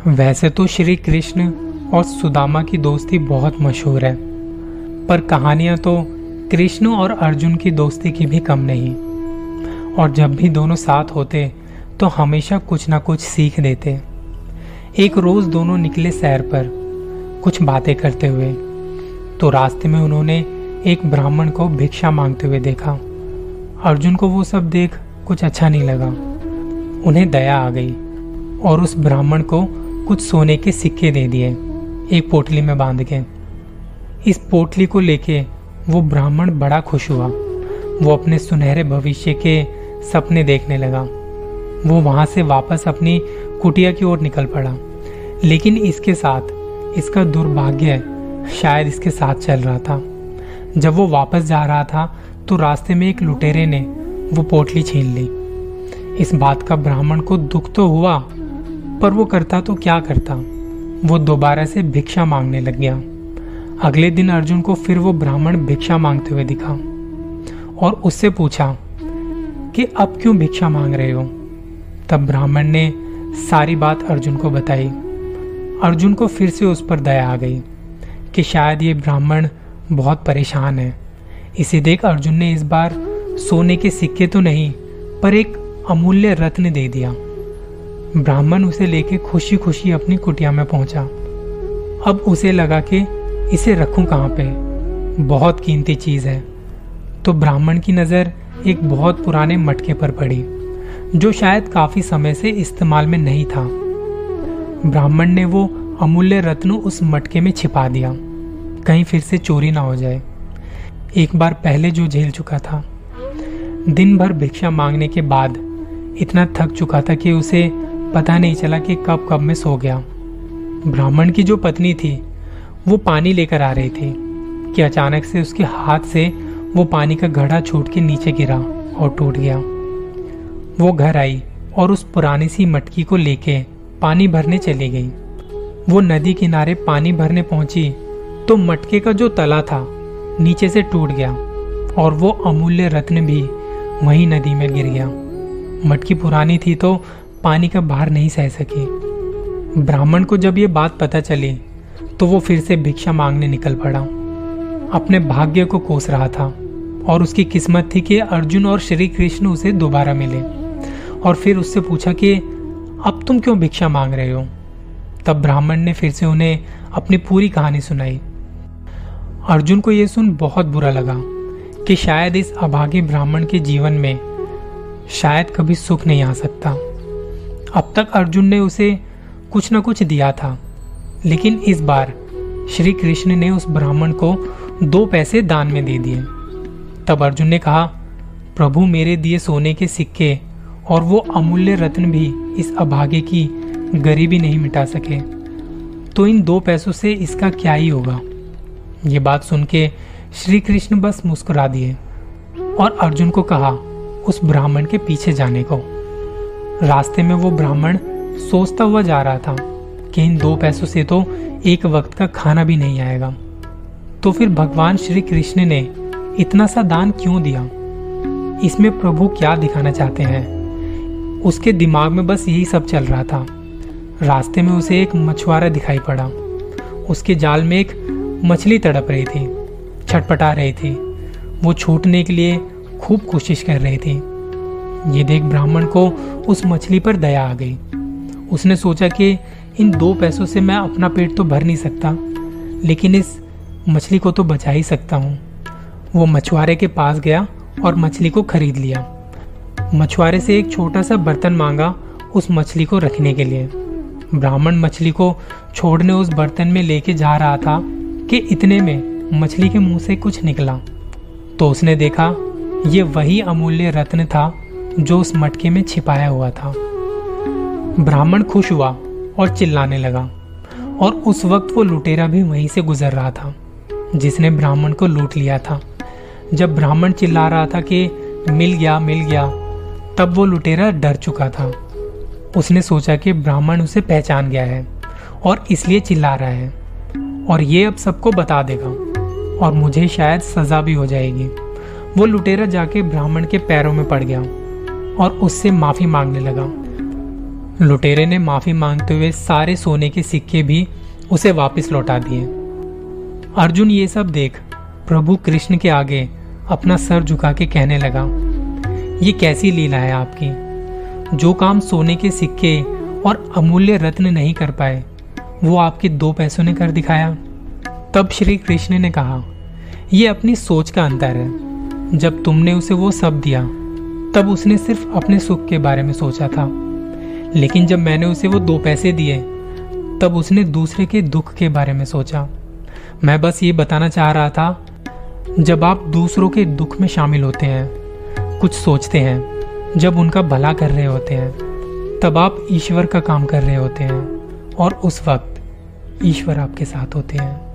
वैसे तो श्री कृष्ण और सुदामा की दोस्ती बहुत मशहूर है, पर कहानियाँ तो कृष्ण और अर्जुन की दोस्ती की भी कम नहीं। और जब भी दोनों साथ होते तो हमेशा कुछ ना कुछ सीख देते। एक रोज दोनों निकले सैर पर, कुछ बातें करते हुए। तो रास्ते में उन्होंने एक ब्राह्मण को भिक्षा मांगते हुए देखा। अर्जुन को वो सब देख कुछ अच्छा नहीं लगा। उन्हें दया आ गई और उस ब्राह्मण को कुछ सोने के सिक्के दे दिए, एक पोटली में बाँध के। इस पोटली को लेके वो ब्राह्मण बड़ा खुश हुआ। वो अपने सुनहरे भविष्य के सपने देखने लगा। वो वहाँ से वापस अपनी कुटिया की ओर निकल पड़ा। लेकिन इसके साथ, इसका दुर्भाग्य शायद इसके साथ चल रहा था। जब वो वापस जा रहा था तो रास्ते में एक लुटेरे ने वो पोटली छीन ली। इस बात का ब्राह्मण को दुख तो हुआ पर वो करता तो क्या करता? वो दोबारा से भिक्षा मांगने लग गया। अगले दिन अर्जुन को फिर वो ब्राह्मण भिक्षा मांगते हुए दिखा और उससे पूछा कि अब क्यों भिक्षा मांग रहे हो? तब ब्राह्मण ने सारी बात अर्जुन को बताई। अर्जुन को फिर से उस पर दया आ गई कि शायद ये ब्राह्मण बहुत परेशान है। इसे देख अर्जुन ने इस बार सोने के सिक्के तो नहीं, पर एक अमूल्य रत्न दे दिया। ब्राह्मण उसे लेके खुशी खुशी अपनी कुटिया में पहुँचा। अब उसे लगा कि इसे रखूँ कहाँ पे? बहुत कीमती चीज़ है। तो ब्राह्मण की नज़र एक बहुत पुराने मटके पर पड़ी, जो शायद काफ़ी समय से इस्तेमाल में नहीं था। ब्राह्मण ने वो अमूल्य रत्न उस मटके में छिपा दिया। कहीं फिर से चोरी ना हो जाए। एक बार पहले जो झेल चुका था। दिन भर भिक्षा मांगने के बाद इतना थक चुका था कि उसे पता नहीं चला कि कब कब में सो गया। ब्राह्मण की जो पत्नी थी, वो पानी लेकर आ रही थी, कि अचानक से उसके हाथ से वो पानी का घड़ा छूट के नीचे गिरा और टूट गया। वो घर आई और उस पुरानी सी मटकी को लेके पानी भरने चली गई। वो नदी किनारे पानी भरने पहुँची तो मटके का जो तला था, नीचे से टूट गया और वो अमूल्य रत्न भी वही नदी में गिर गया। मटकी पुरानी थी तो पानी का भार नहीं सह सकी। ब्राह्मण को जब ये बात पता चली तो वो फिर से भिक्षा मांगने निकल पड़ा। अपने भाग्य को कोस रहा था और उसकी किस्मत थी कि अर्जुन और श्री कृष्ण उसे दोबारा मिले और फिर उससे पूछा कि, अब तुम क्यों भिक्षा मांग रहे हो? तब ब्राह्मण ने फिर से उन्हें अपनी पूरी कहानी सुनाई। अर्जुन को यह सुन बहुत बुरा लगा कि शायद इस अभागी ब्राह्मण के जीवन में शायद कभी सुख नहीं आ सकता। अब तक अर्जुन ने उसे कुछ न कुछ दिया था। लेकिन इस बार श्री कृष्ण ने उस ब्राह्मण को दो पैसे दान में दे दिए। तब अर्जुन ने कहा, प्रभु, मेरे दिए सोने के सिक्के और वो अमूल्य रत्न भी इस अभागे की गरीबी नहीं मिटा सके। तो इन दो पैसों से इसका क्या ही होगा? ये बात सुन के श्री कृष्ण बस मुस्कुरा दिए और अर्जुन को कहा, उस ब्राह्मण के पीछे जाने को। रास्ते में वो ब्राह्मण सोचता हुआ जा रहा था कि इन दो पैसों से तो एक वक्त का खाना भी नहीं आएगा। तो फिर भगवान श्री कृष्ण ने इतना सा दान क्यों दिया? इसमें प्रभु क्या दिखाना चाहते हैं? उसके दिमाग में बस यही सब चल रहा था। रास्ते में उसे एक मछुआरा दिखाई पड़ा। उसके जाल में एक मछली तड़प रही थी, छटपटा रही थी। वो छूटने के लिए खूब कोशिश कर रही थी। ये देख ब्राह्मण को उस मछली पर दया आ गई। उसने सोचा कि इन दो पैसों से मैं अपना पेट तो भर नहीं सकता, लेकिन इस मछली को तो बचा ही सकता हूँ। वो मछुआरे के पास गया और मछली को खरीद लिया। मछुआरे से एक छोटा सा बर्तन मांगा उस मछली को रखने के लिए। ब्राह्मण मछली को छोड़ने उस बर्तन में लेके जा रहा था कि इतने में मछली के मुँह से कुछ निकला। तो उसने देखा, ये वही अमूल्य रत्न था जो उस मटके में छिपाया हुआ था। ब्राह्मण खुश हुआ और चिल्लाने लगा और उस वक्त वो लुटेरा भी वहीं से गुजर रहा था, जिसने ब्राह्मण को लूट लिया था। जब ब्राह्मण चिल्ला रहा था कि, मिल गया मिल गया, तब वो लुटेरा डर चुका था। उसने सोचा कि ब्राह्मण उसे पहचान गया है और इसलिए चिल्ला रहा है और ये अब सबको बता देगा और मुझे शायद सजा भी हो जाएगी। वो लुटेरा जाके ब्राह्मण के पैरों में पड़ गया। और उससे माफ़ी मांगने लगा। लुटेरे ने माफ़ी मांगते हुए सारे सोने के सिक्के भी उसे वापस लौटा दिए। अर्जुन ये सब देख प्रभु कृष्ण के आगे अपना सर झुका के कहने लगा, ये कैसी लीला है आपकी? जो काम सोने के सिक्के और अमूल्य रत्न नहीं कर पाए, वो आपके दो पैसों ने कर दिखाया? तब श्री कृष्ण ने कहा यह अपनी सोच का अंतर है। जब तुमने उसे वो सब दिया तब उसने सिर्फ़ अपने सुख के बारे में सोचा था। लेकिन जब मैंने उसे वो दो पैसे दिए, तब उसने दूसरे के दुख के बारे में सोचा। मैं बस ये बताना चाह रहा था, जब आप दूसरों के दुख में शामिल होते हैं, कुछ सोचते हैं, जब उनका भला कर रहे होते हैं, तब आप ईश्वर का काम कर रहे होते हैं और उस वक्त ईश्वर आपके साथ होते हैं।